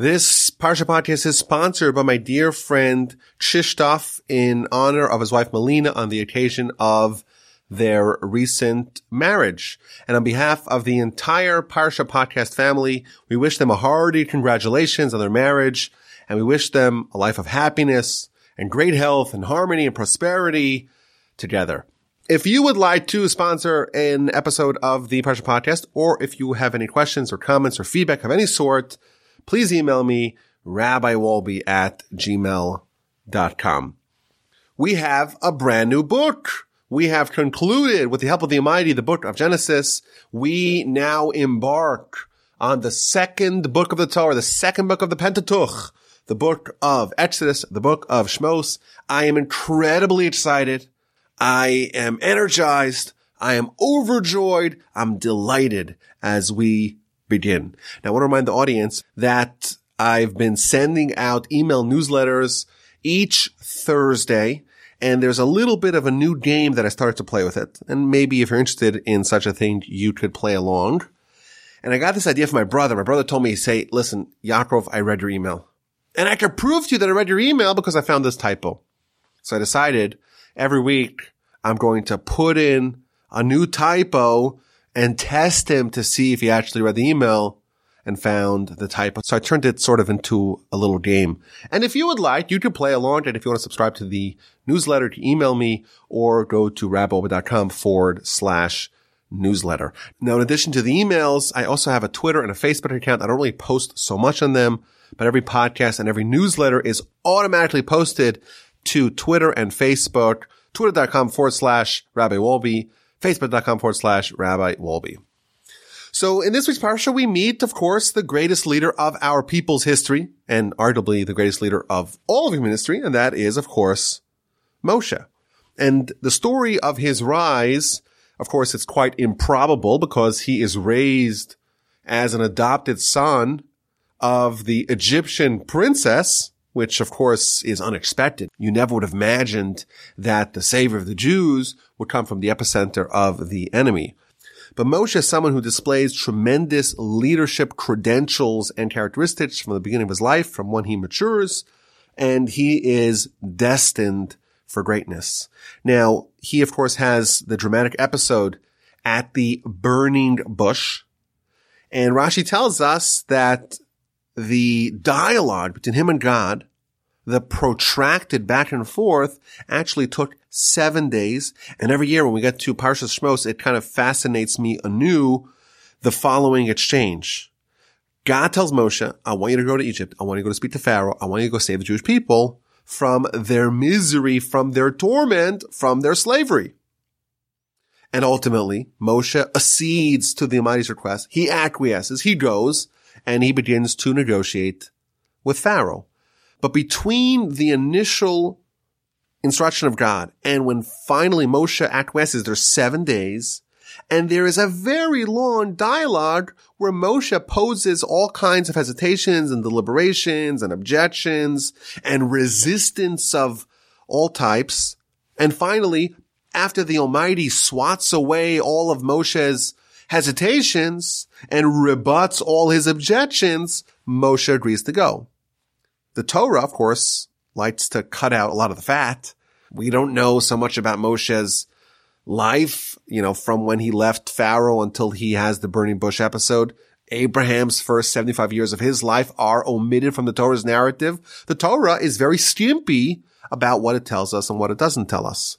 This Parsha podcast is sponsored by my dear friend Krzysztof in honor of his wife Malina on the occasion of their recent marriage. And on behalf of the entire Parsha podcast family, we wish them a hearty congratulations on their marriage and we wish them a life of happiness and great health and harmony and prosperity together. If you would like to sponsor an episode of the Parsha podcast, or if you have any questions or comments or feedback of any sort, please email me, rabbiwolbe at gmail.com. We have a brand new book. We have concluded with the help of the Almighty, the book of Genesis. We now embark on the second book of the Torah, the second book of the Pentateuch, the book of Exodus, the book of Shmos. I am incredibly excited. I am energized. I am overjoyed. I'm delighted as we begin. Now, I want to remind the audience that I've been sending out email newsletters each Thursday. And there's a little bit of a new game that I started to play with it. And maybe if you're interested in such a thing, you could play along. And I got this idea from my brother. My brother told me, say, listen, Yaakov, I read your email. And I can prove to you that I read your email because I found this typo. So I decided every week I'm going to put in a new typo and test him to see if he actually read the email and found the typo. So I turned it sort of into a little game. And if you would like, you can play along. And if you want to subscribe to the newsletter, to email me or go to rabbiwolbe.com forward slash newsletter. Now, in addition to the emails, I also have a Twitter and a Facebook account. I don't really post so much on them, but every podcast and every newsletter is automatically posted to Twitter and Facebook, twitter.com forward slash Rabbi Wolbe, facebook.com forward slash Rabbi Wolbe. So in this week's parsha, we meet, of course, the greatest leader of our people's history and arguably the greatest leader of all of human history. And that is, of course, Moshe. And the story of his rise, of course, it's quite improbable because he is raised as an adopted son of the Egyptian princess, which of course is unexpected. You never would have imagined that the savior of the Jews would come from the epicenter of the enemy. But Moshe is someone who displays tremendous leadership credentials and characteristics from the beginning of his life, from when he matures, and he is destined for greatness. Now, he of course has the dramatic episode at the burning bush, and Rashi tells us that the dialogue between him and God, the protracted back and forth actually took seven days. And every year when we get to Parshas Shmos, it kind of fascinates me anew the following exchange. God tells Moshe, I want you to go to Egypt. I want you to go to speak to Pharaoh. I want you to go save the Jewish people from their misery, from their torment, from their slavery. And ultimately, Moshe accedes to the Almighty's request. He acquiesces. He goes and he begins to negotiate with Pharaoh. But between the initial instruction of God and when finally Moshe acquiesces, there's seven days. And there is a very long dialogue where Moshe poses all kinds of hesitations and deliberations and objections and resistance of all types. And finally, after the Almighty swats away all of Moshe's hesitations and rebuts all his objections, Moshe agrees to go. The Torah, of course, likes to cut out a lot of the fat. We don't know so much about Moshe's life, you know, from when he left Pharaoh until he has the burning bush episode. Abraham's first 75 years of his life are omitted from the Torah's narrative. The Torah is very skimpy about what it tells us and what it doesn't tell us.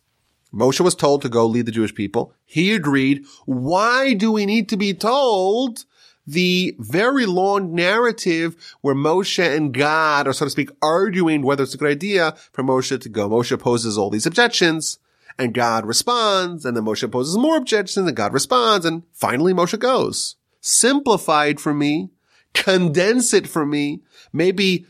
Moshe was told to go lead the Jewish people. He agreed. Why do we need to be told the very long narrative where Moshe and God are, so to speak, arguing whether it's a good idea for Moshe to go? Moshe poses all these objections and God responds and then Moshe poses more objections and God responds and finally Moshe goes. Simplified for me, condense it for me, maybe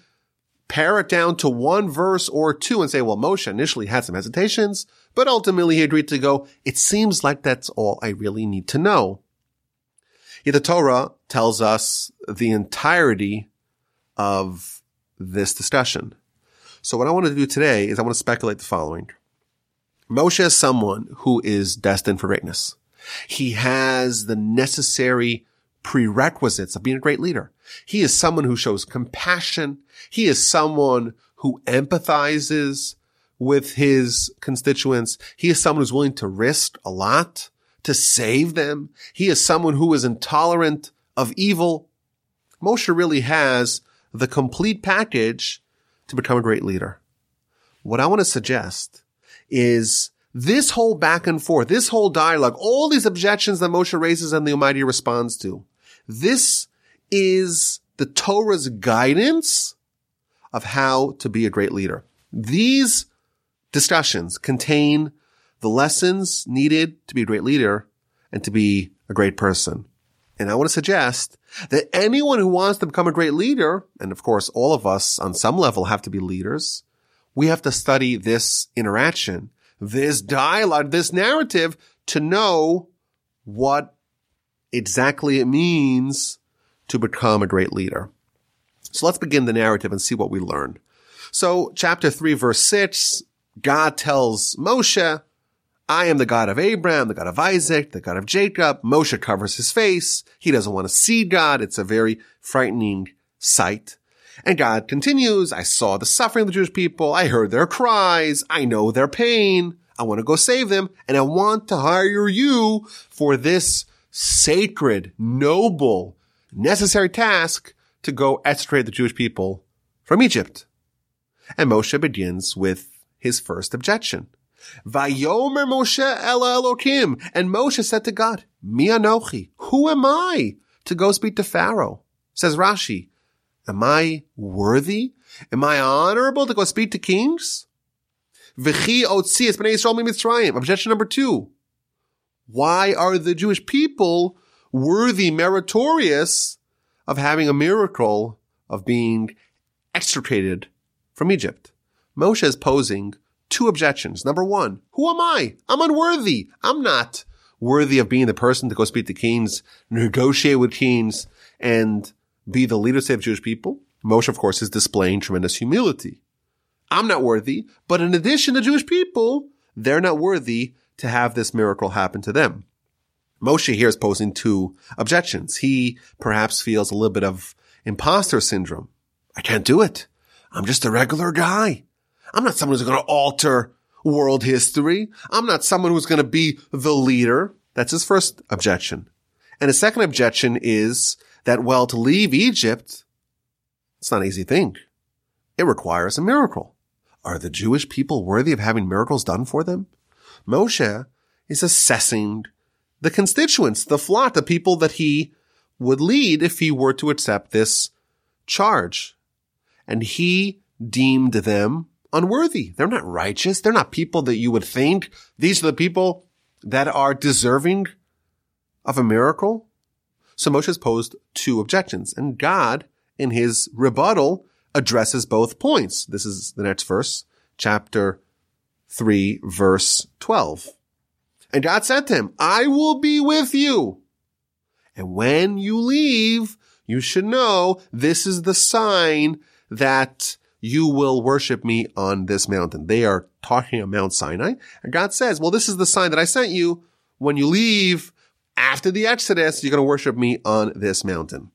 pare it down to one verse or two and say, well, Moshe initially had some hesitations, but ultimately he agreed to go. It seems like that's all I really need to know. Yet the Torah tells us the entirety of this discussion. So what I want to do today is I want to speculate the following. Moshe is someone who is destined for greatness. He has the necessary prerequisites of being a great leader. He is someone who shows compassion. He is someone who empathizes with his constituents. He is someone who's willing to risk a lot to save them. He is someone who is intolerant of evil. Moshe really has the complete package to become a great leader. What I want to suggest is this whole back and forth, this whole dialogue, all these objections that Moshe raises and the Almighty responds to. This is the Torah's guidance of how to be a great leader. These discussions contain the lessons needed to be a great leader and to be a great person. And I want to suggest that anyone who wants to become a great leader, and of course all of us on some level have to be leaders, we have to study this interaction, this dialogue, this narrative to know what exactly it means to become a great leader. So let's begin the narrative and see what we learn. So chapter three, verse six, God tells Moshe, I am the God of Abraham, the God of Isaac, the God of Jacob. Moshe covers his face. He doesn't want to see God. It's a very frightening sight. And God continues, I saw the suffering of the Jewish people. I heard their cries. I know their pain. I want to go save them. And I want to hire you for this sacred, noble, necessary task to go extricate the Jewish people from Egypt. And Moshe begins with his first objection. Vayomer Moshe Ela Elokim. And Moshe said to God, Mi anochi, who am I to go speak to Pharaoh? Says Rashi, am I worthy? Am I honorable to go speak to kings? V'chi otzi b'nei Yisrael mitzrayim. Objection number two. Why are the Jewish people worthy, meritorious of having a miracle of being extricated from Egypt? Moshe is posing two objections. Number one, who am I? I'm unworthy. I'm not worthy of being the person to go speak to kings, negotiate with kings, and be the leader of Jewish people. Moshe, of course, is displaying tremendous humility. I'm not worthy, but in addition to Jewish people, they're not worthy to have this miracle happen to them. Moshe here is posing two objections. He perhaps feels a little bit of imposter syndrome. I can't do it. I'm just a regular guy. I'm not someone who's going to alter world history. I'm not someone who's going to be the leader. That's his first objection. And his second objection is that, well, to leave Egypt, it's not an easy thing. It requires a miracle. Are the Jewish people worthy of having miracles done for them? Moshe is assessing the constituents, the flock, the people that he would lead if he were to accept this charge. And he deemed them unworthy. They're not righteous. They're not people that you would think these are the people that are deserving of a miracle. So Moshe has posed two objections and God in his rebuttal addresses both points. This is the next verse, chapter three, verse 12. And God said to him, I will be with you. And when you leave, you should know this is the sign that you will worship me on this mountain. They are talking on Mount Sinai. And God says, well, this is the sign that I sent you. When you leave after the Exodus, you're going to worship me on this mountain.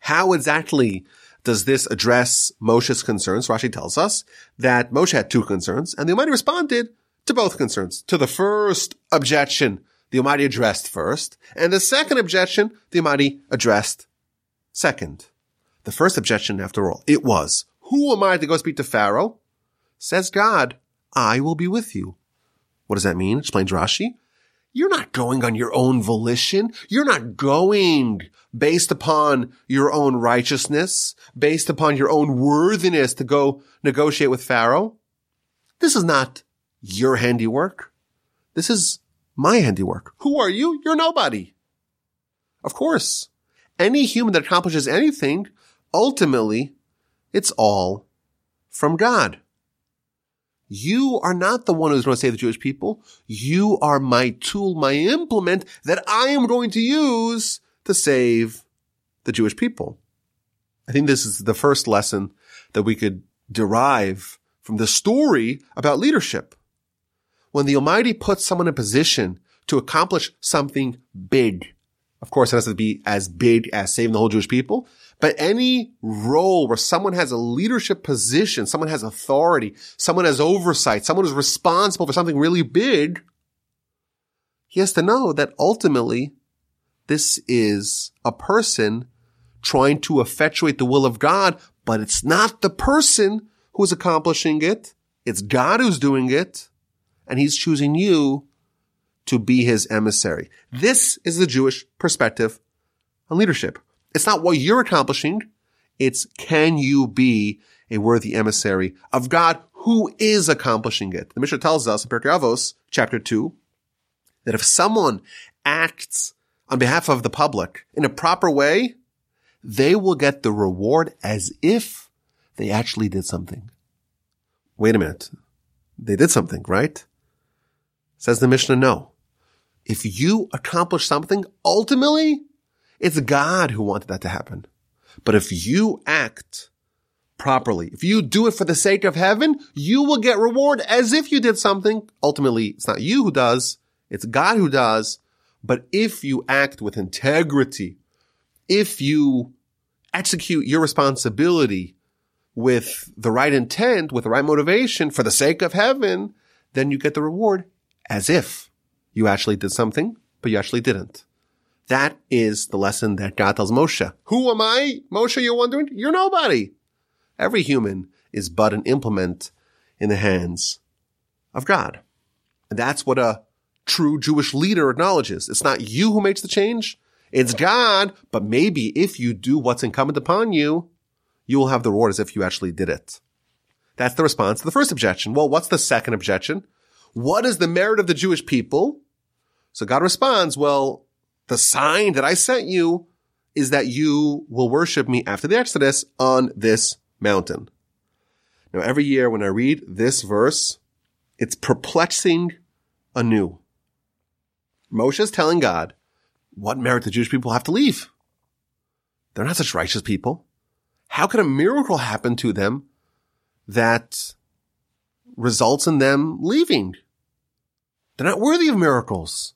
How exactly does this address Moshe's concerns? Rashi tells us that Moshe had two concerns and the Almighty responded to both concerns. To the first objection, the Almighty addressed first, and the second objection, the Almighty addressed second. The first objection, after all, it was, who am I to go speak to Pharaoh? Says God, I will be with you. What does that mean? Explains Rashi. You're not going on your own volition. You're not going based upon your own righteousness, based upon your own worthiness to go negotiate with Pharaoh. This is not your handiwork. This is my handiwork. Who are you? You're nobody. Of course, any human that accomplishes anything ultimately it's all from God. You are not the one who's going to save the Jewish people. You are my tool, my implement that I am going to use to save the Jewish people. I think this is the first lesson that we could derive from the story about leadership. When the Almighty puts someone in position to accomplish something big, Of course, it has to be as big as saving the whole Jewish people. But any role where someone has a leadership position, someone has authority, someone has oversight, someone is responsible for something really big, he has to know that ultimately this is a person trying to effectuate the will of God, but it's not the person who's accomplishing it. It's God who's doing it. And he's choosing you to be his emissary. This is the Jewish perspective on leadership. It's not what you're accomplishing. It's can you be a worthy emissary of God who is accomplishing it? The Mishnah tells us in Pirkei Avos, chapter 2, that if someone acts on behalf of the public in a proper way, they will get the reward as if they actually did something. Wait a minute. They did something, right? Says the Mishnah, no. If you accomplish something, ultimately, it's God who wanted that to happen. But if you act properly, if you do it for the sake of heaven, you will get reward as if you did something. Ultimately, it's not you who does, it's God who does. But if you act with integrity, if you execute your responsibility with the right intent, with the right motivation for the sake of heaven, then you get the reward as if you actually did something, but you actually didn't. That is the lesson that God tells Moshe. Who am I? Moshe, you're wondering? You're nobody. Every human is but an implement in the hands of God. And that's what a true Jewish leader acknowledges. It's not you who makes the change. It's God. But maybe if you do what's incumbent upon you, you will have the reward as if you actually did it. That's the response to the first objection. Well, what's the second objection? What is the merit of the Jewish people? So God responds, well, the sign that I sent you is that you will worship me after the Exodus on this mountain. Now, every year when I read this verse, it's perplexing anew. Moshe is telling God, what merit the Jewish people have to leave? They're not such righteous people. How could a miracle happen to them that results in them leaving? They're not worthy of miracles.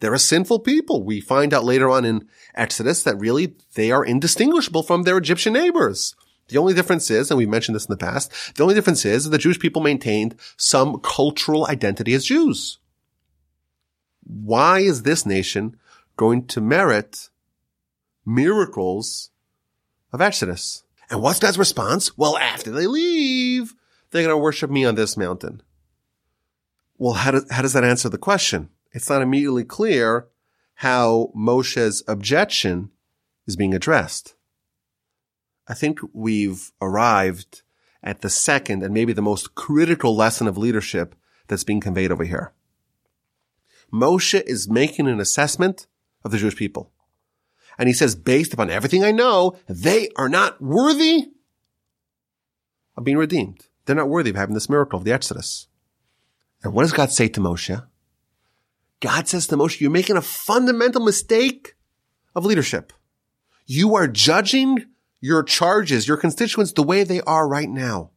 They're a sinful people. We find out later on in Exodus that really they are indistinguishable from their Egyptian neighbors. The only difference is, and we mentioned this in the past, the only difference is that the Jewish people maintained some cultural identity as Jews. Why is this nation going to merit miracles of Exodus? And what's God's response? Well, after they leave, they're going to worship me on this mountain. Well, how does, how does that answer the question? It's not immediately clear how Moshe's objection is being addressed. I think we've arrived at the second and maybe the most critical lesson of leadership that's being conveyed over here. Moshe is making an assessment of the Jewish people. And he says, based upon everything I know, they are not worthy of being redeemed. They're not worthy of having this miracle of the Exodus. And what does God say to Moshe? God says to Moshe, you're making a fundamental mistake of leadership. You are judging your charges, your constituents the way they are right now.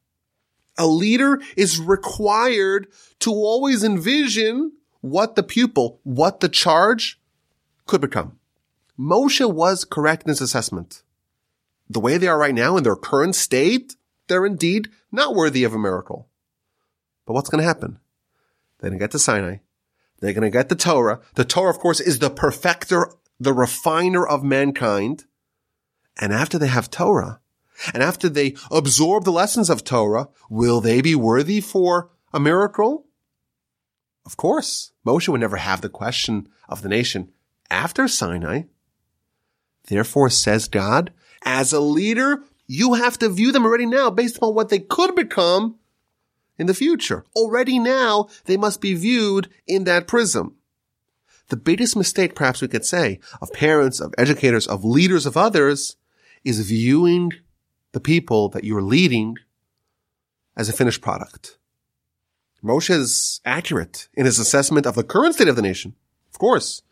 A leader is required to always envision what the pupil, what the charge could become. Moshe was correct in his assessment. The way they are right now in their current state, they're indeed not worthy of a miracle. But what's going to happen? They're going to get to Sinai. They're going to get the Torah. The Torah, of course, is the perfecter, the refiner of mankind. And after they have Torah, and after they absorb the lessons of Torah, will they be worthy for a miracle? Of course, Moshe would never have the question of the nation after Sinai. Therefore, says God, as a leader, you have to view them already now based upon what they could become in the future. Already now, they must be viewed in that prism. The biggest mistake, perhaps we could say, of parents, of educators, of leaders, of others, is viewing the people that you're leading as a finished product. Moshe is accurate in his assessment of the current state of the nation, of course.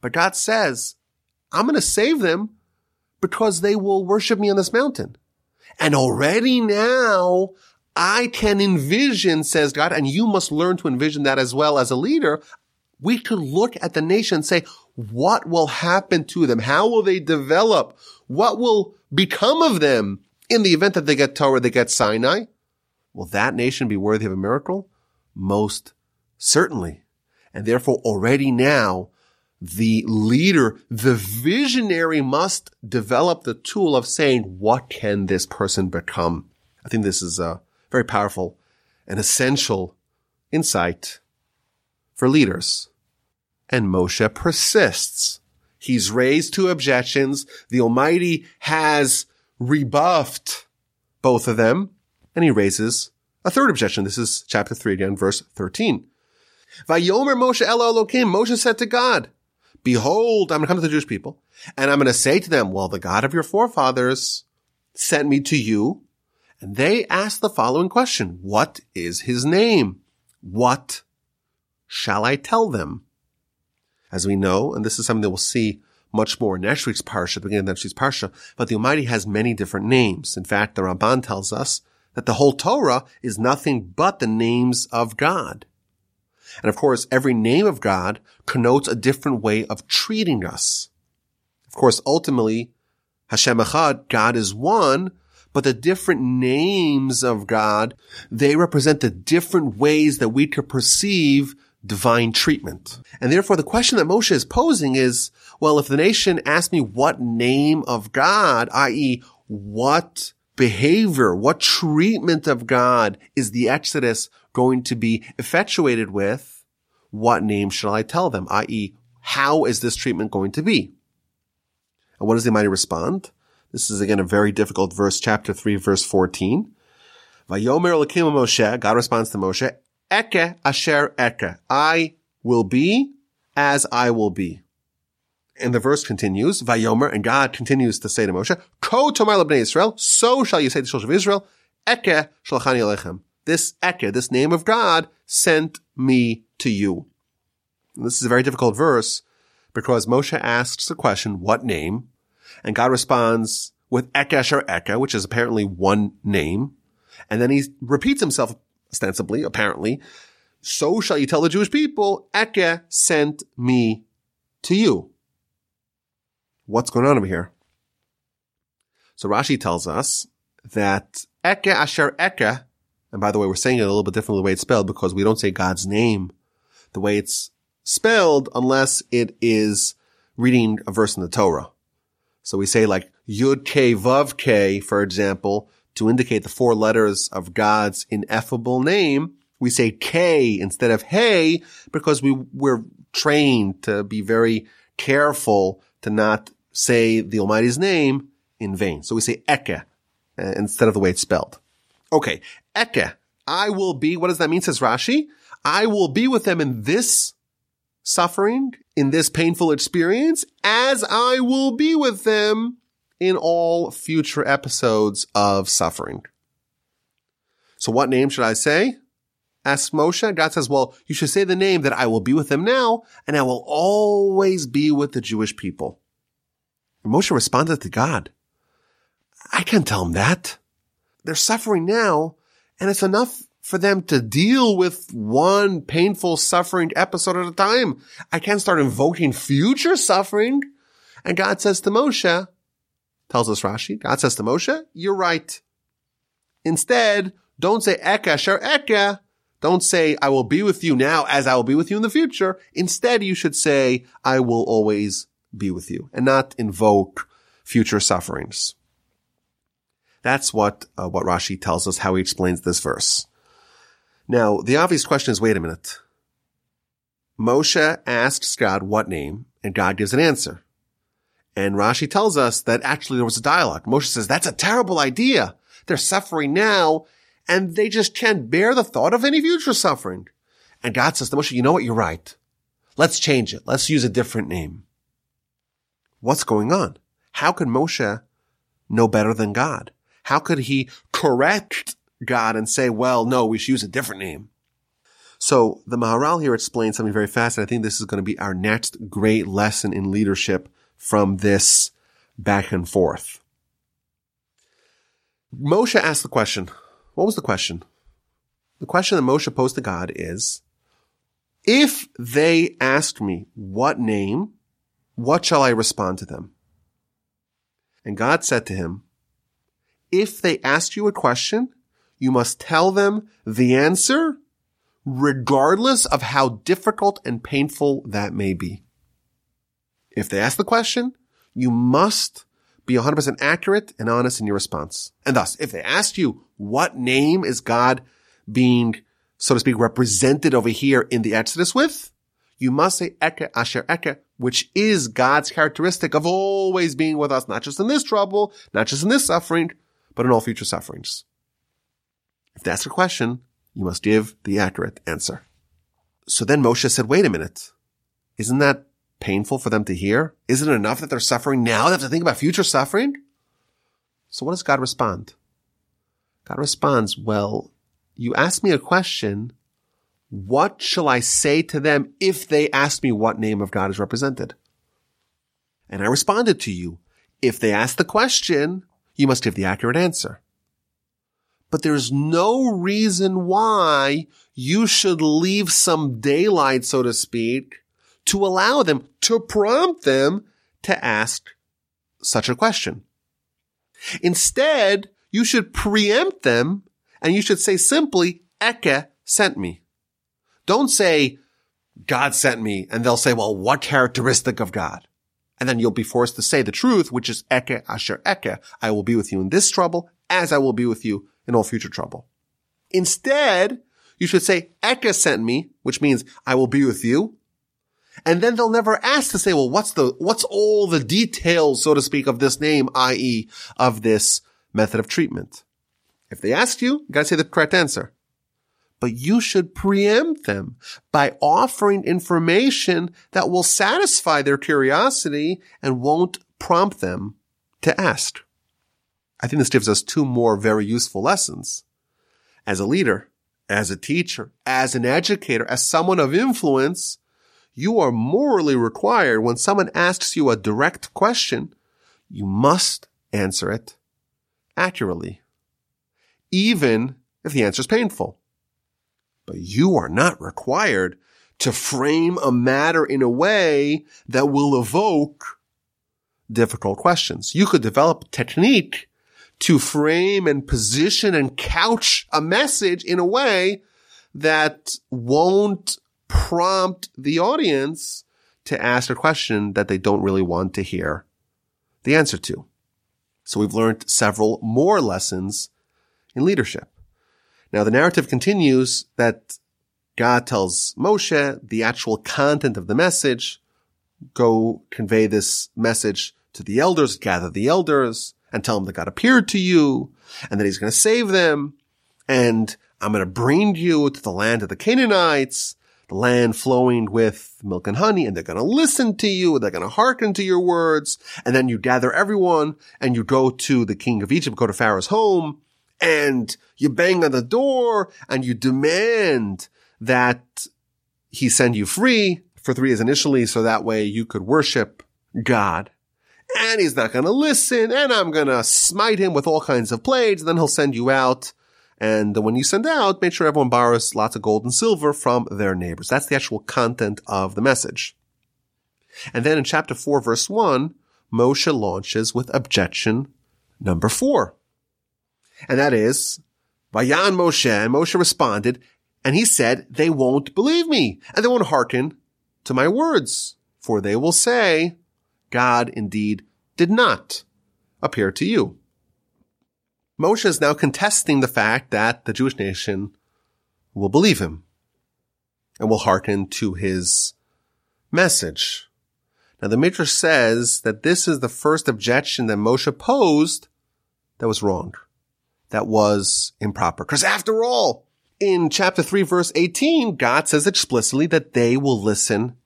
But God says, I'm going to save them because they will worship me on this mountain. And already now I can envision, says God, and you must learn to envision that as well as a leader. We could look at the nation and say, what will happen to them? How will they develop? What will become of them in the event that they get Torah, they get Sinai? Will that nation be worthy of a miracle? Most certainly. And therefore already now, the leader, the visionary must develop the tool of saying, what can this person become? I think this is a very powerful and essential insight for leaders. And Moshe persists. He's raised two objections. The Almighty has rebuffed both of them, and he raises a third objection. This is chapter 3 again, verse 13. Vayomer Moshe El Elokim, Moshe said to God, Behold, I'm going to come to the Jewish people, and I'm going to say to them, well, the God of your forefathers sent me to you. And they ask the following question. What is his name? What shall I tell them? As we know, and this is something that we'll see much more in next week's parsha, the beginning of next week's parsha, but the Almighty has many different names. In fact, the Ramban tells us that the whole Torah is nothing but the names of God. And of course, every name of God connotes a different way of treating us. Of course, ultimately, Hashem Echad, God is one, but the different names of God, they represent the different ways that we could perceive divine treatment. And therefore the question that Moshe is posing is, well, if the nation asks me what name of God, i.e. what behavior, what treatment of God is the Exodus going to be effectuated with, what name shall I tell them? I.e., how is this treatment going to be? And what does the Almighty respond? This is again a very difficult verse, chapter 3, verse 14. Vayomer Elokim Moshe, God responds to Moshe, Eke asher eke. I will be as I will be. And the verse continues, Vayomer, and God continues to say to Moshe, Ko tomar lebnei Israel, so shall you say to the children of Israel, Eke shalachani alechem this Eke, this name of God, sent me to you. And this is a very difficult verse because Moshe asks the question, what name? And God responds with Eke Asher Eke, which is apparently one name. And then he repeats himself ostensibly, apparently. So shall you tell the Jewish people, Eke sent me to you. What's going on over here? So Rashi tells us that Eke Asher Eke and by the way, we're saying it a little bit differently the way it's spelled because we don't say God's name the way it's spelled unless it is reading a verse in the Torah. So we say like Yud K Vav K, for example, to indicate the four letters of God's ineffable name. We say K instead of Hey because we, we're trained to be very careful to not say the Almighty's name in vain. So we say Eke uh, instead of the way it's spelled. Okay. Eke. I will be, what does that mean? Says Rashi. I will be with them in this suffering, in this painful experience, as I will be with them in all future episodes of suffering. So what name should I say? Asks Moshe. God says, well, you should say the name that I will be with them now, and I will always be with the Jewish people. And Moshe responded to God. I can't tell them that. They're suffering now, and it's enough for them to deal with one painful suffering episode at a time. I can't start invoking future suffering. And God says to Moshe, tells us Rashi, God says to Moshe, you're right. Instead, don't say Eka Sher Eka. Don't say, I will be with you now as I will be with you in the future. Instead, you should say, I will always be with you and not invoke future sufferings. That's what, uh, what Rashi tells us, how he explains this verse. Now, the obvious question is, wait a minute. Moshe asks God what name, and God gives an answer. And Rashi tells us that actually there was a dialogue. Moshe says, that's a terrible idea. They're suffering now, and they just can't bear the thought of any future suffering. And God says to Moshe, you know what? You're right. Let's change it. Let's use a different name. What's going on? How could Moshe know better than God? How could he correct God and say, well, no, we should use a different name? So the Maharal here explains something very fast. And I think this is going to be our next great lesson in leadership from this back and forth. Moshe asked the question. What was the question? The question that Moshe posed to God is, if they asked me what name What shall I respond to them? And God said to him, if they ask you a question, you must tell them the answer regardless of how difficult and painful that may be. If they ask the question, you must be 100% accurate and honest in your response. And thus, if they ask you, what name is God being, so to speak, represented over here in the Exodus with? You must say Eke Asher Eke, which is God's characteristic of always being with us, not just in this trouble, not just in this suffering, but in all future sufferings. If that's a question, you must give the accurate answer. So then Moshe said, wait a minute. Isn't that painful for them to hear? Isn't it enough that they're suffering now? They have to think about future suffering? So what does God respond? God responds, well, you asked me a question. What shall I say to them if they ask me what name of God is represented? And I responded to you. If they ask the question, you must give the accurate answer. But there's no reason why you should leave some daylight, so to speak, to allow them, to prompt them to ask such a question. Instead, you should preempt them and you should say simply, Eke sent me. Don't say, God sent me, and they'll say, well, what characteristic of God? And then you'll be forced to say the truth, which is Eke Asher Eke. I will be with you in this trouble as I will be with you in all future trouble. Instead, you should say Eka sent me, which means I will be with you. And then they'll never ask to say, well, what's the, what's all the details, so to speak, of this name, i.e. of this method of treatment? If they ask you, you gotta say the correct answer but you should preempt them by offering information that will satisfy their curiosity and won't prompt them to ask. I think this gives us two more very useful lessons. As a leader, as a teacher, as an educator, as someone of influence, you are morally required when someone asks you a direct question, you must answer it accurately, even if the answer is painful. But you are not required to frame a matter in a way that will evoke difficult questions. You could develop technique to frame and position and couch a message in a way that won't prompt the audience to ask a question that they don't really want to hear the answer to. So we've learned several more lessons in leadership. Now the narrative continues that God tells Moshe the actual content of the message. Go convey this message to the elders, gather the elders and tell them that God appeared to you and that he's going to save them. And I'm going to bring you to the land of the Canaanites, the land flowing with milk and honey, and they're going to listen to you. They're going to hearken to your words. And then you gather everyone and you go to the king of Egypt, go to Pharaoh's home and you bang on the door and you demand that he send you free for three years initially so that way you could worship God. And he's not going to listen and I'm going to smite him with all kinds of plagues. Then he'll send you out. And when you send out, make sure everyone borrows lots of gold and silver from their neighbors. That's the actual content of the message. And then in chapter four, verse one, Moshe launches with objection number four. And that is, Vayan Moshe, and Moshe responded, and he said, they won't believe me, and they won't hearken to my words, for they will say, God indeed did not appear to you. Moshe is now contesting the fact that the Jewish nation will believe him and will hearken to his message. Now the Midrash says that this is the first objection that Moshe posed that was wrong that was improper. Because after all, in chapter 3 verse 18, God says explicitly that they will listen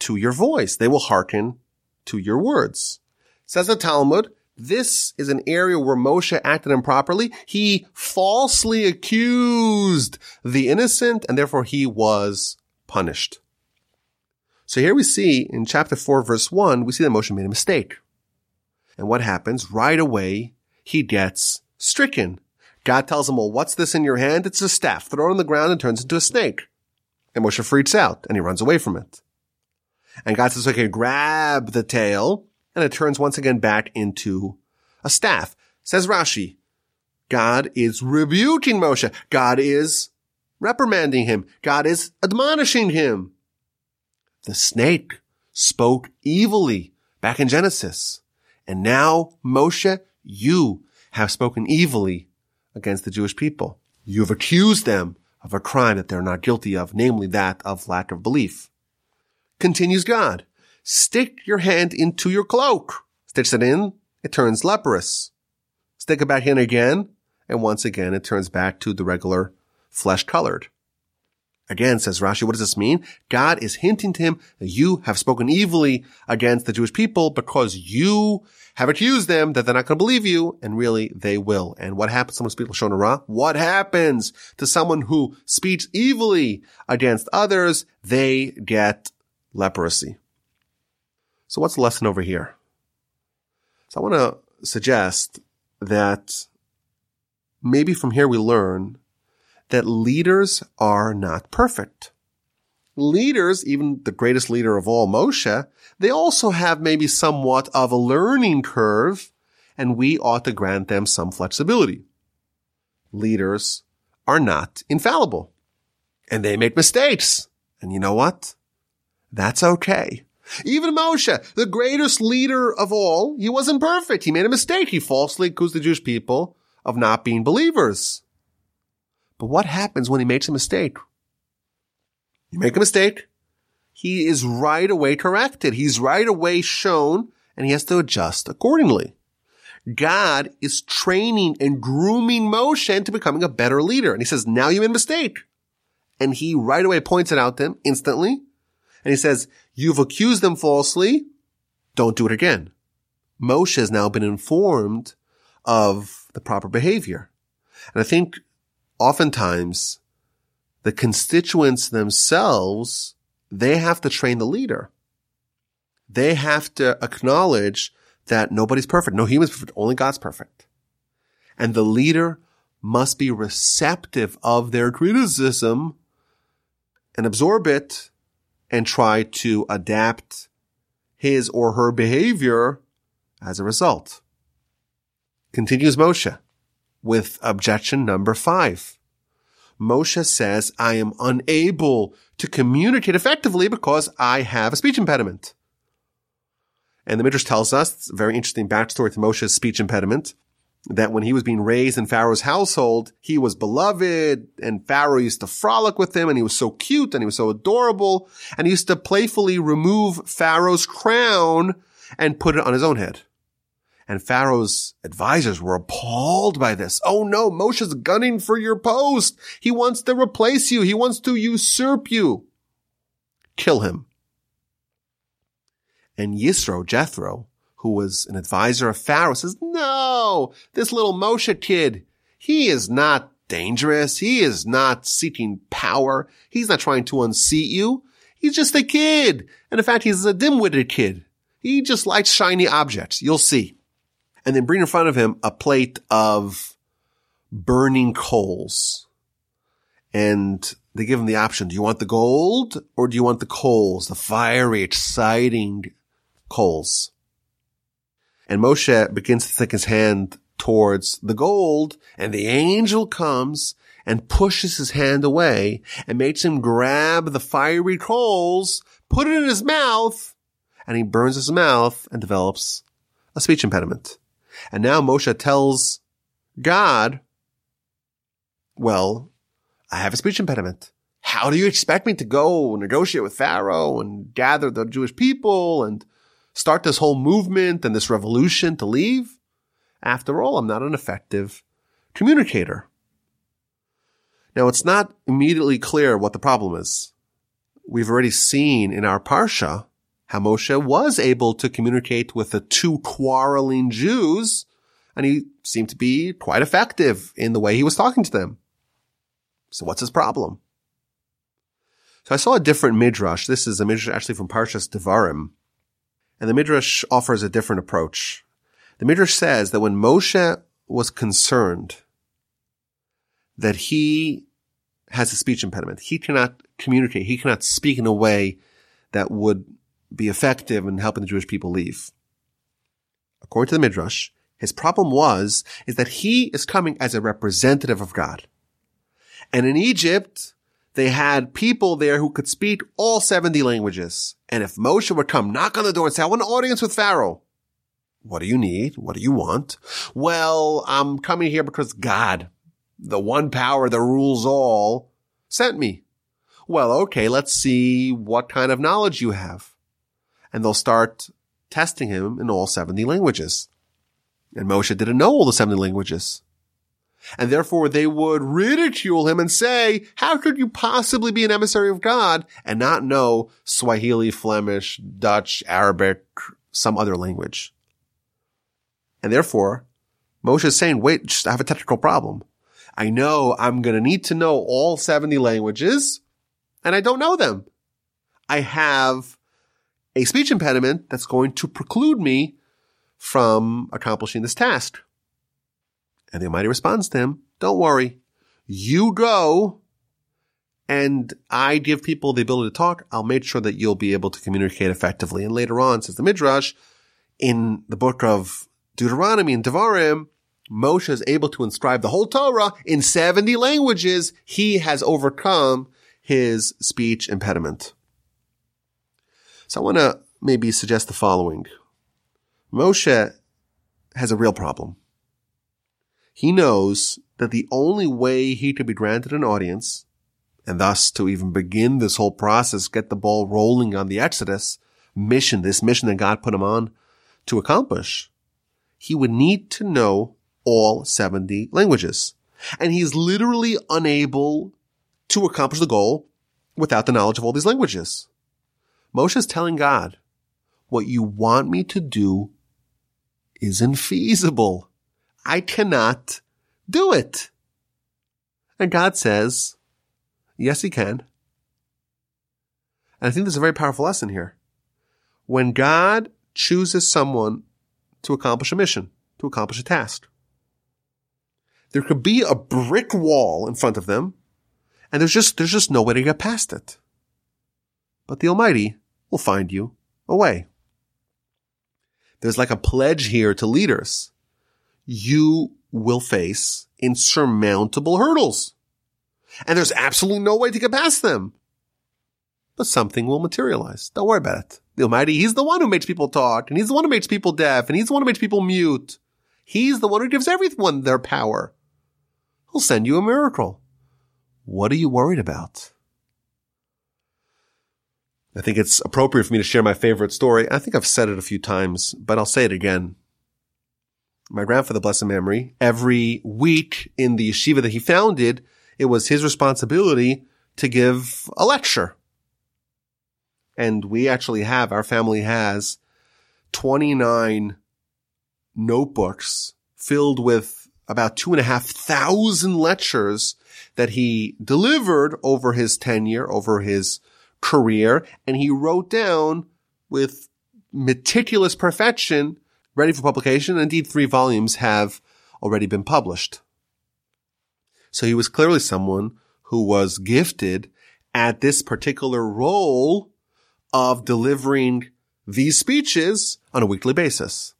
to your voice. They will hearken to your words. Says the Talmud, this is an area where Moshe acted improperly. He falsely accused the innocent and therefore he was punished. So here we see in chapter 4 verse 1, we see that Moshe made a mistake. And what happens? Right away, he gets stricken. God tells him, well, what's this in your hand? It's a staff. Throw it on the ground and turns into a snake. And Moshe freaks out and he runs away from it. And God says, okay, grab the tail. And it turns once again back into a staff. Says Rashi, God is rebuking Moshe. God is reprimanding him. God is admonishing him. The snake spoke evilly back in Genesis. And now, Moshe, you have spoken evilly against the Jewish people. You have accused them of a crime that they're not guilty of, namely that of lack of belief. Continues God, stick your hand into your cloak. Sticks it in, it turns leprous. Stick it back in again, and once again it turns back to the regular flesh colored. Again, says Rashi, what does this mean? God is hinting to him that you have spoken evilly against the Jewish people because you have accused them that they're not going to believe you, and really they will. And what happens to someone speaks Lashon Hara? What happens to someone who speaks evilly against others? They get leprosy. So what's the lesson over here? So I want to suggest that maybe from here we learn that leaders are not perfect. Leaders, even the greatest leader of all, Moshe, they also have maybe somewhat of a learning curve, and we ought to grant them some flexibility. Leaders are not infallible, and they make mistakes. And you know what? That's okay. Even Moshe, the greatest leader of all, he wasn't perfect. He made a mistake. He falsely accused the Jewish people of not being believers. But what happens when he makes a mistake? You make a mistake. He is right away corrected. He's right away shown and he has to adjust accordingly. God is training and grooming Moshe into becoming a better leader. And he says, now you made a mistake. And he right away points it out to him instantly. And he says, you've accused them falsely. Don't do it again. Moshe has now been informed of the proper behavior. And I think oftentimes the constituents themselves, they have to train the leader. They have to acknowledge that nobody's perfect. No human's perfect. Only God's perfect. And the leader must be receptive of their criticism and absorb it and try to adapt his or her behavior as a result. Continues Moshe with objection number five. Moshe says, I am unable to communicate effectively because I have a speech impediment. And the Midrash tells us, it's a very interesting backstory to Moshe's speech impediment, that when he was being raised in Pharaoh's household, he was beloved and Pharaoh used to frolic with him and he was so cute and he was so adorable and he used to playfully remove Pharaoh's crown and put it on his own head. And Pharaoh's advisors were appalled by this. Oh no, Moshe's gunning for your post. He wants to replace you. He wants to usurp you. Kill him. And Yisro, Jethro, who was an advisor of Pharaoh, says, no, this little Moshe kid, he is not dangerous. He is not seeking power. He's not trying to unseat you. He's just a kid. And in fact, he's a dim-witted kid. He just likes shiny objects. You'll see and then bring in front of him a plate of burning coals. And they give him the option. Do you want the gold or do you want the coals, the fiery, exciting coals? And Moshe begins to stick his hand towards the gold and the angel comes and pushes his hand away and makes him grab the fiery coals, put it in his mouth, and he burns his mouth and develops a speech impediment. And now Moshe tells God, well, I have a speech impediment. How do you expect me to go negotiate with Pharaoh and gather the Jewish people and start this whole movement and this revolution to leave? After all, I'm not an effective communicator. Now, it's not immediately clear what the problem is. We've already seen in our Parsha how Moshe was able to communicate with the two quarreling Jews, and he seemed to be quite effective in the way he was talking to them. So what's his problem? So I saw a different midrash. This is a midrash actually from Parshas Devarim, and the midrash offers a different approach. The midrash says that when Moshe was concerned that he has a speech impediment, he cannot communicate, he cannot speak in a way that would be effective in helping the Jewish people leave. According to the Midrash, his problem was, is that he is coming as a representative of God. And in Egypt, they had people there who could speak all 70 languages. And if Moshe would come knock on the door and say, I want an audience with Pharaoh. What do you need? What do you want? Well, I'm coming here because God, the one power that rules all, sent me. Well, okay, let's see what kind of knowledge you have. And they'll start testing him in all 70 languages. And Moshe didn't know all the 70 languages. And therefore they would ridicule him and say, how could you possibly be an emissary of God and not know Swahili, Flemish, Dutch, Arabic, some other language? And therefore, Moshe is saying, wait, just I have a technical problem. I know I'm going to need to know all 70 languages and I don't know them. I have a speech impediment that's going to preclude me from accomplishing this task. And the Almighty responds to him, don't worry. You go and I give people the ability to talk. I'll make sure that you'll be able to communicate effectively. And later on, says the Midrash, in the book of Deuteronomy and Devarim, Moshe is able to inscribe the whole Torah in 70 languages. He has overcome his speech impediment. So I want to maybe suggest the following. Moshe has a real problem. He knows that the only way he could be granted an audience, and thus to even begin this whole process, get the ball rolling on the Exodus mission, this mission that God put him on to accomplish, he would need to know all 70 languages. And he's literally unable to accomplish the goal without the knowledge of all these languages. Moshe is telling God, what you want me to do isn't feasible. I cannot do it. And God says, yes, he can. And I think there's a very powerful lesson here. When God chooses someone to accomplish a mission, to accomplish a task, there could be a brick wall in front of them, and there's just, there's just no way to get past it. But the Almighty will find you a way. There's like a pledge here to leaders. You will face insurmountable hurdles. And there's absolutely no way to get past them. But something will materialize. Don't worry about it. The Almighty, He's the one who makes people talk, and He's the one who makes people deaf, and He's the one who makes people mute. He's the one who gives everyone their power. He'll send you a miracle. What are you worried about? I think it's appropriate for me to share my favorite story. I think I've said it a few times, but I'll say it again. My grandfather, the blessed memory, every week in the yeshiva that he founded, it was his responsibility to give a lecture. And we actually have, our family has 29 notebooks filled with about two and a half thousand lectures that he delivered over his tenure, over his career, and he wrote down with meticulous perfection, ready for publication. Indeed, three volumes have already been published. So he was clearly someone who was gifted at this particular role of delivering these speeches on a weekly basis.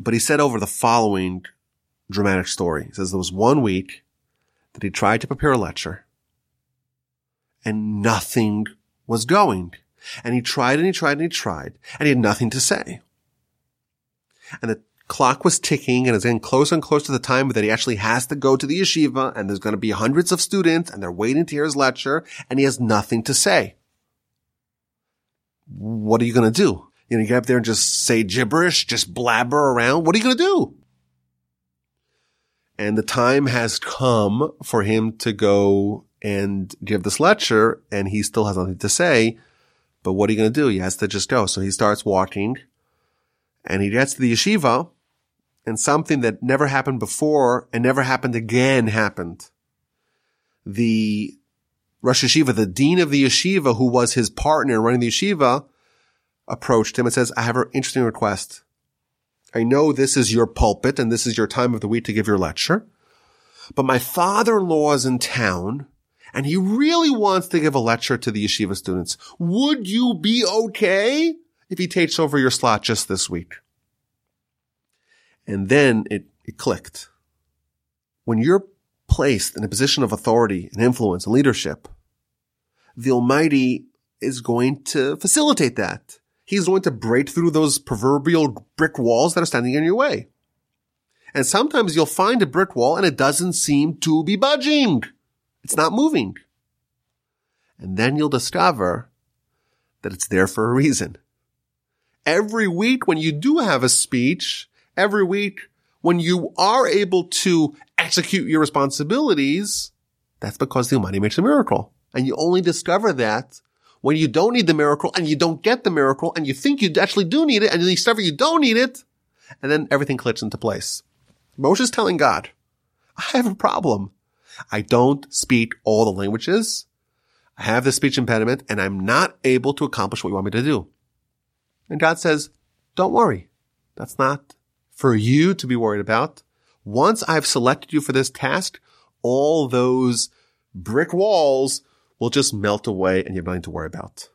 But he said over the following dramatic story. He says there was one week that he tried to prepare a lecture and nothing was going. And he tried and he tried and he tried and he had nothing to say. And the clock was ticking and it's getting closer and closer to the time that he actually has to go to the yeshiva and there's going to be hundreds of students and they're waiting to hear his lecture and he has nothing to say. What are you going to do? You know, you get up there and just say gibberish, just blabber around. What are you going to do? And the time has come for him to go and give this lecture and he still has nothing to say. But what are you going to do? He has to just go. So he starts walking and he gets to the yeshiva and something that never happened before and never happened again happened. The Rosh Yeshiva, the dean of the yeshiva who was his partner running the yeshiva approached him and says, I have an interesting request. I know this is your pulpit and this is your time of the week to give your lecture, but my father-in-law is in town and he really wants to give a lecture to the yeshiva students. Would you be okay if he takes over your slot just this week? And then it, it clicked. When you're placed in a position of authority and influence and leadership, the Almighty is going to facilitate that. He's going to break through those proverbial brick walls that are standing in your way. And sometimes you'll find a brick wall and it doesn't seem to be budging. It's not moving. And then you'll discover that it's there for a reason. Every week when you do have a speech, every week when you are able to execute your responsibilities, that's because the Almighty makes a miracle. And you only discover that when you don't need the miracle and you don't get the miracle and you think you actually do need it and you discover you don't need it. And then everything clicks into place. Moshe's telling God, I have a problem. I don't speak all the languages. I have this speech impediment and I'm not able to accomplish what you want me to do. And God says, don't worry. That's not for you to be worried about. Once I've selected you for this task, all those brick walls will just melt away and you have nothing to worry about.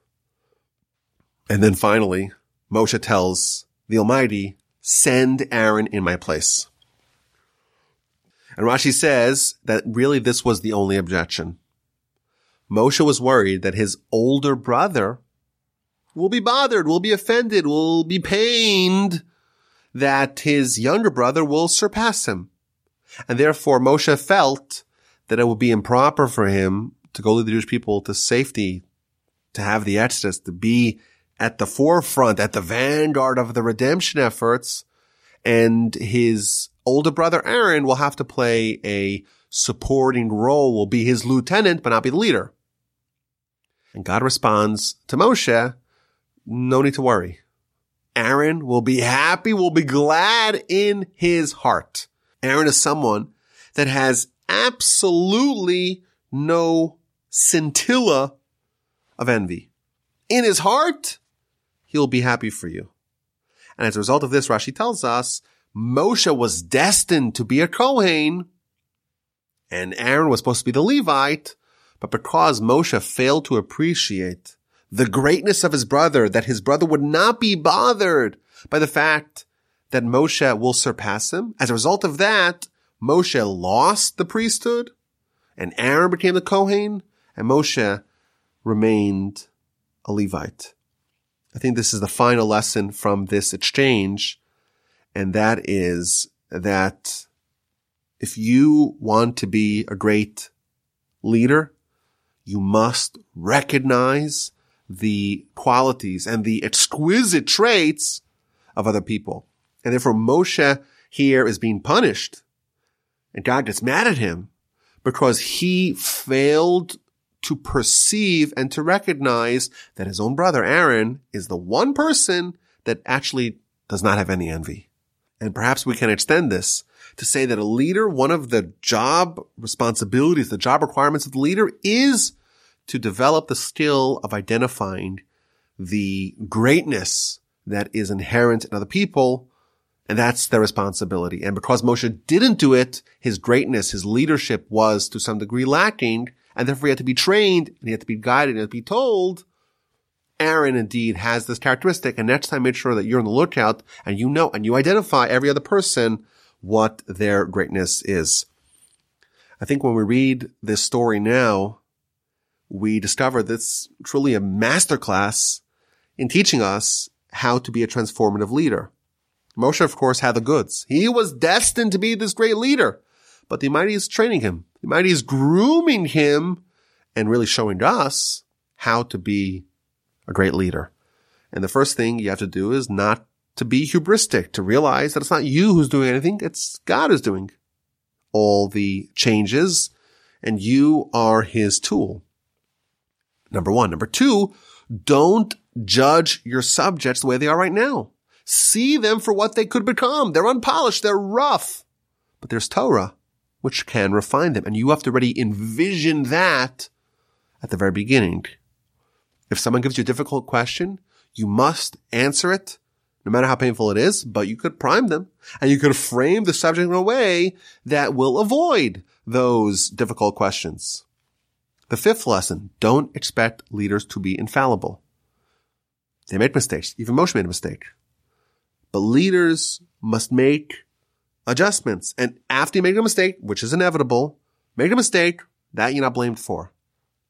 And then finally, Moshe tells the Almighty, send Aaron in my place. And Rashi says that really this was the only objection. Moshe was worried that his older brother will be bothered, will be offended, will be pained that his younger brother will surpass him. And therefore Moshe felt that it would be improper for him to go lead the Jewish people to safety, to have the Exodus, to be at the forefront, at the vanguard of the redemption efforts. And his older brother Aaron will have to play a supporting role, will be his lieutenant, but not be the leader. And God responds to Moshe, no need to worry. Aaron will be happy, will be glad in his heart. Aaron is someone that has absolutely no scintilla of envy. In his heart, he'll be happy for you. And as a result of this, Rashi tells us Moshe was destined to be a Kohen and Aaron was supposed to be the Levite, but because Moshe failed to appreciate the greatness of his brother, that his brother would not be bothered by the fact that Moshe will surpass him. As a result of that, Moshe lost the priesthood and Aaron became the Kohen and Moshe remained a Levite. I think this is the final lesson from this exchange. And that is that if you want to be a great leader, you must recognize the qualities and the exquisite traits of other people. And therefore Moshe here is being punished and God gets mad at him because he failed to perceive and to recognize that his own brother Aaron is the one person that actually does not have any envy. And perhaps we can extend this to say that a leader, one of the job responsibilities, the job requirements of the leader is to develop the skill of identifying the greatness that is inherent in other people. And that's their responsibility. And because Moshe didn't do it, his greatness, his leadership was to some degree lacking. And therefore he had to be trained and he had to be guided and he had to be told. Aaron indeed has this characteristic. And next time make sure that you're on the lookout and you know and you identify every other person what their greatness is. I think when we read this story now, we discover that's truly a masterclass in teaching us how to be a transformative leader. Moshe, of course, had the goods. He was destined to be this great leader, but the Almighty is training him. The Almighty is grooming him and really showing us how to be a great leader. And the first thing you have to do is not to be hubristic, to realize that it's not you who's doing anything, it's God who's doing all the changes and you are his tool. Number one. Number two, don't judge your subjects the way they are right now. See them for what they could become. They're unpolished. They're rough, but there's Torah, which can refine them. And you have to already envision that at the very beginning. If someone gives you a difficult question, you must answer it no matter how painful it is, but you could prime them and you could frame the subject in a way that will avoid those difficult questions. The fifth lesson, don't expect leaders to be infallible. They make mistakes. Even Moshe made a mistake. But leaders must make adjustments. And after you make a mistake, which is inevitable, make a mistake that you're not blamed for.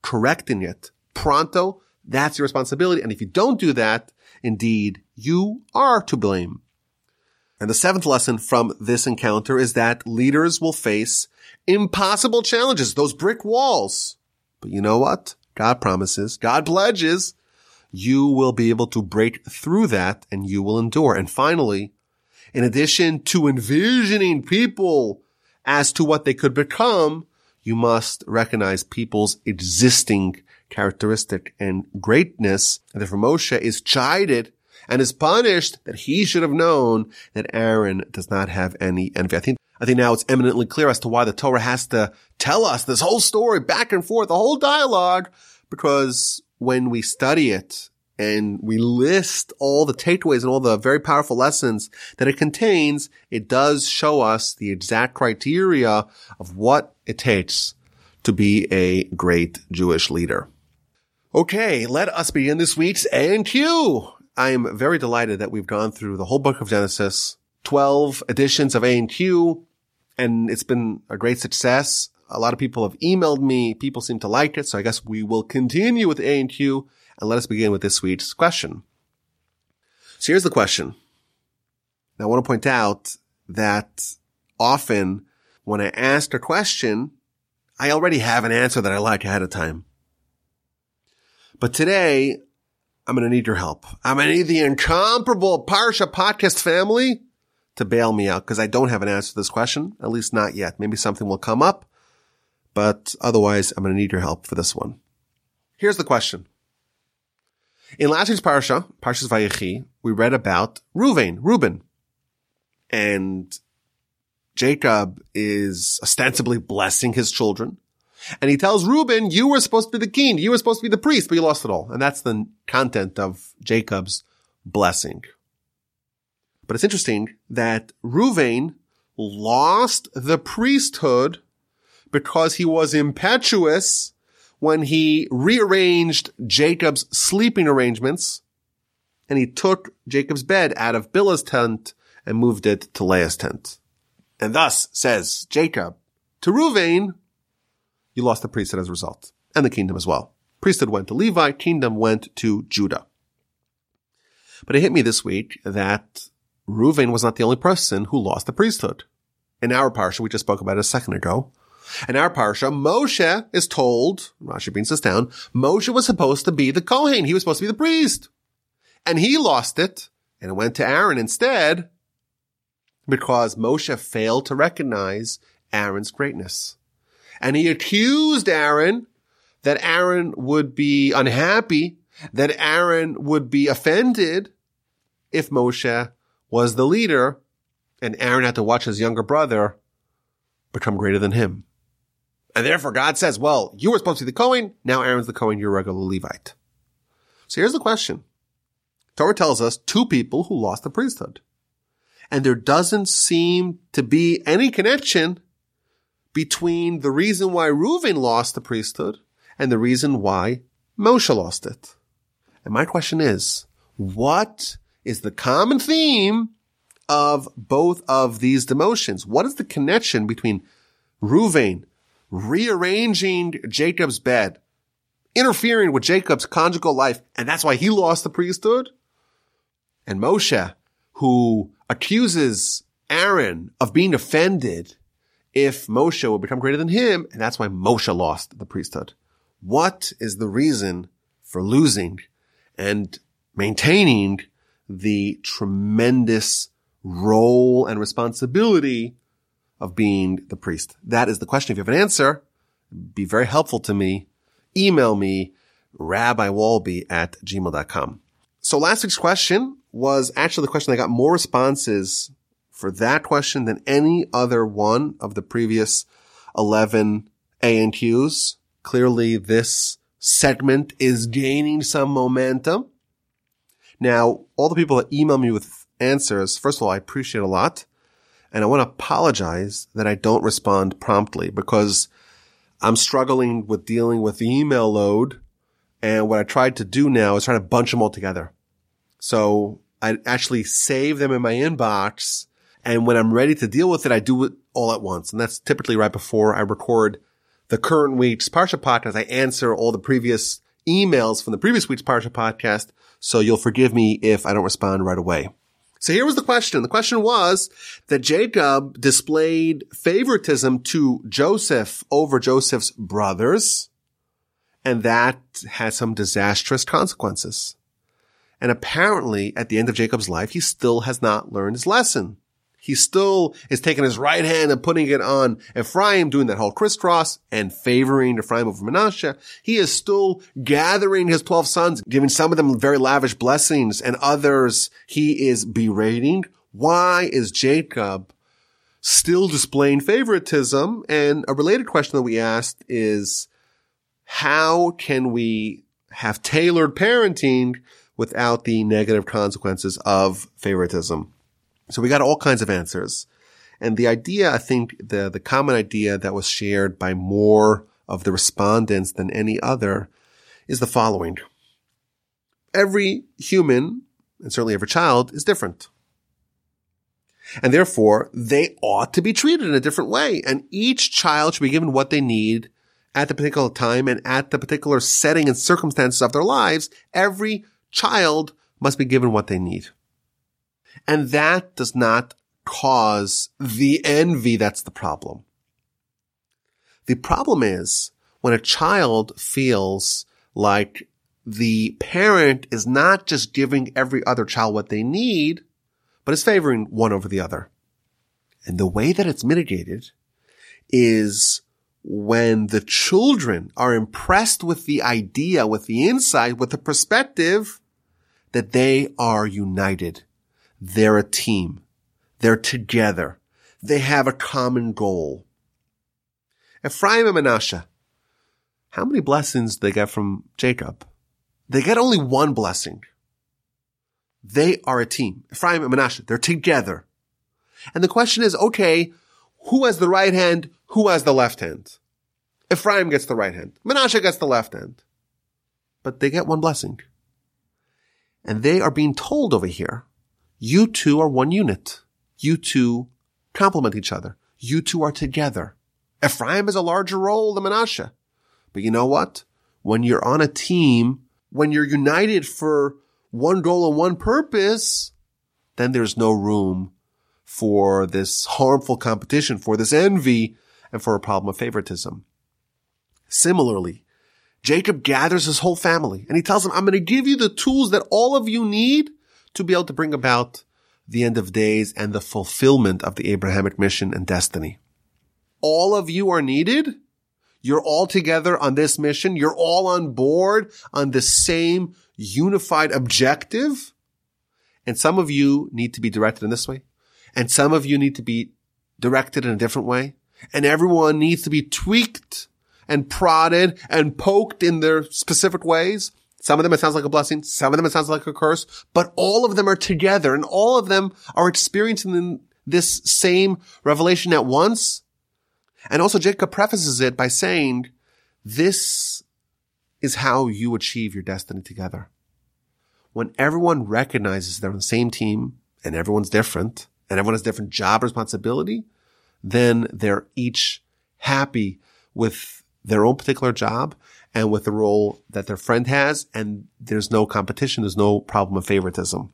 Correcting it pronto, that's your responsibility. And if you don't do that, indeed, you are to blame. And the seventh lesson from this encounter is that leaders will face impossible challenges, those brick walls. But you know what? God promises, God pledges, you will be able to break through that and you will endure. And finally, in addition to envisioning people as to what they could become, you must recognize people's existing characteristic and greatness. And therefore Moshe is chided and is punished that he should have known that Aaron does not have any envy. I think, I think now it's eminently clear as to why the Torah has to tell us this whole story back and forth, the whole dialogue, because when we study it and we list all the takeaways and all the very powerful lessons that it contains, it does show us the exact criteria of what it takes to be a great Jewish leader. Okay, let us begin this week's A&Q. I am very delighted that we've gone through the whole book of Genesis, 12 editions of A&Q, and it's been a great success. A lot of people have emailed me. People seem to like it. So I guess we will continue with A&Q and let us begin with this week's question. So here's the question. Now I want to point out that often when I ask a question, I already have an answer that I like ahead of time. But today, I'm going to need your help. I'm going to need the incomparable Parsha podcast family to bail me out because I don't have an answer to this question, at least not yet. Maybe something will come up, but otherwise I'm going to need your help for this one. Here's the question. In last week's Parsha, Parshas Vayechi, we read about Ruvain, Reuben. And Jacob is ostensibly blessing his children. And he tells Reuben, you were supposed to be the king. You were supposed to be the priest, but you lost it all. And that's the content of Jacob's blessing. But it's interesting that Reuven lost the priesthood because he was impetuous when he rearranged Jacob's sleeping arrangements and he took Jacob's bed out of Bilhah's tent and moved it to Leah's tent. And thus says Jacob to Reuven, you lost the priesthood as a result and the kingdom as well. Priesthood went to Levi, kingdom went to Judah. But it hit me this week that Reuven was not the only person who lost the priesthood. In our parsha, we just spoke about it a second ago. In our parsha, Moshe is told, Rashi brings this down, Moshe was supposed to be the Kohen. He was supposed to be the priest. And he lost it and it went to Aaron instead because Moshe failed to recognize Aaron's greatness. And he accused Aaron that Aaron would be unhappy, that Aaron would be offended if Moshe was the leader and Aaron had to watch his younger brother become greater than him. And therefore God says, well, you were supposed to be the Cohen. Now Aaron's the Cohen. You're a regular Levite. So here's the question. Torah tells us two people who lost the priesthood. And there doesn't seem to be any connection between the reason why Reuven lost the priesthood and the reason why Moshe lost it. And my question is, what is the common theme of both of these demotions? What is the connection between Reuven rearranging Jacob's bed, interfering with Jacob's conjugal life, and that's why he lost the priesthood? And Moshe, who accuses Aaron of being offended if Moshe will become greater than him, and that's why Moshe lost the priesthood. What is the reason for losing and maintaining the tremendous role and responsibility of being the priest? That is the question. If you have an answer, be very helpful to me. Email me, rabbiwolbe at gmail.com. So last week's question was actually the question that got more responses for that question than any other one of the previous 11 A&Qs. Clearly this segment is gaining some momentum. Now, all the people that email me with answers, first of all, I appreciate a lot. And I want to apologize that I don't respond promptly because I'm struggling with dealing with the email load. And what I tried to do now is try to bunch them all together. So I actually save them in my inbox. And when I'm ready to deal with it, I do it all at once. And that's typically right before I record the current week's Parsha podcast. I answer all the previous emails from the previous week's Parsha podcast. So you'll forgive me if I don't respond right away. So here was the question. The question was that Jacob displayed favoritism to Joseph over Joseph's brothers, and that had some disastrous consequences. And apparently, at the end of Jacob's life, he still has not learned his lesson. He still is taking his right hand and putting it on Ephraim, doing that whole crisscross and favoring Ephraim over Manasseh. He is still gathering his 12 sons, giving some of them very lavish blessings and others he is berating. Why is Jacob still displaying favoritism? And a related question that we asked is, how can we have tailored parenting without the negative consequences of favoritism? So we got all kinds of answers. And the idea, I think the, the common idea that was shared by more of the respondents than any other is the following. Every human, and certainly every child, is different. And therefore, they ought to be treated in a different way. And each child should be given what they need at the particular time and at the particular setting and circumstances of their lives. Every child must be given what they need. And that does not cause the envy that's the problem. The problem is when a child feels like the parent is not just giving every other child what they need, but is favoring one over the other. And the way that it's mitigated is when the children are impressed with the idea, with the insight, with the perspective that they are united they're a team. They're together. They have a common goal. Ephraim and Manasseh, how many blessings they get from Jacob? They get only one blessing. They are a team. Ephraim and Manasseh, they're together. And the question is, okay, who has the right hand? Who has the left hand? Ephraim gets the right hand. Manasseh gets the left hand. But they get one blessing. And they are being told over here you two are one unit. You two complement each other. You two are together. Ephraim has a larger role than Manasseh. But you know what? When you're on a team, when you're united for one goal and one purpose, then there's no room for this harmful competition, for this envy, and for a problem of favoritism. Similarly, Jacob gathers his whole family and he tells them, I'm going to give you the tools that all of you need to be able to bring about the end of days and the fulfillment of the Abrahamic mission and destiny. All of you are needed. You're all together on this mission. You're all on board on the same unified objective. And some of you need to be directed in this way. And some of you need to be directed in a different way. And everyone needs to be tweaked and prodded and poked in their specific ways. Some of them it sounds like a blessing. Some of them it sounds like a curse, but all of them are together and all of them are experiencing this same revelation at once. And also Jacob prefaces it by saying, this is how you achieve your destiny together. When everyone recognizes they're on the same team and everyone's different and everyone has different job responsibility, then they're each happy with their own particular job and with the role that their friend has. And there's no competition. There's no problem of favoritism.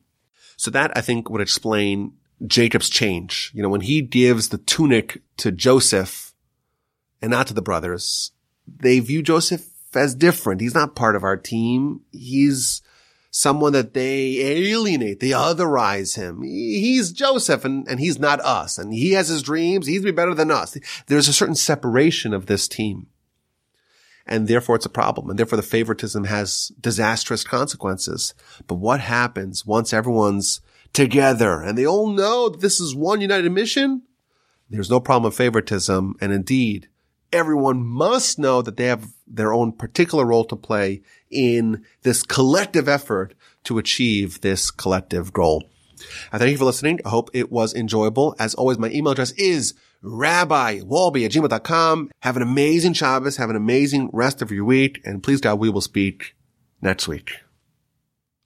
So that I think would explain Jacob's change. You know, when he gives the tunic to Joseph and not to the brothers, they view Joseph as different. He's not part of our team. He's someone that they alienate. They otherize him. He's Joseph and, and he's not us. And he has his dreams. He's be better than us. There's a certain separation of this team and therefore it's a problem. And therefore the favoritism has disastrous consequences. But what happens once everyone's together and they all know this is one united mission? There's no problem of favoritism. And indeed, everyone must know that they have their own particular role to play in this collective effort to achieve this collective goal. I thank you for listening. I hope it was enjoyable. As always, my email address is rabbiwolbe at gmail.com. Have an amazing Shabbos. Have an amazing rest of your week. And please God, we will speak next week.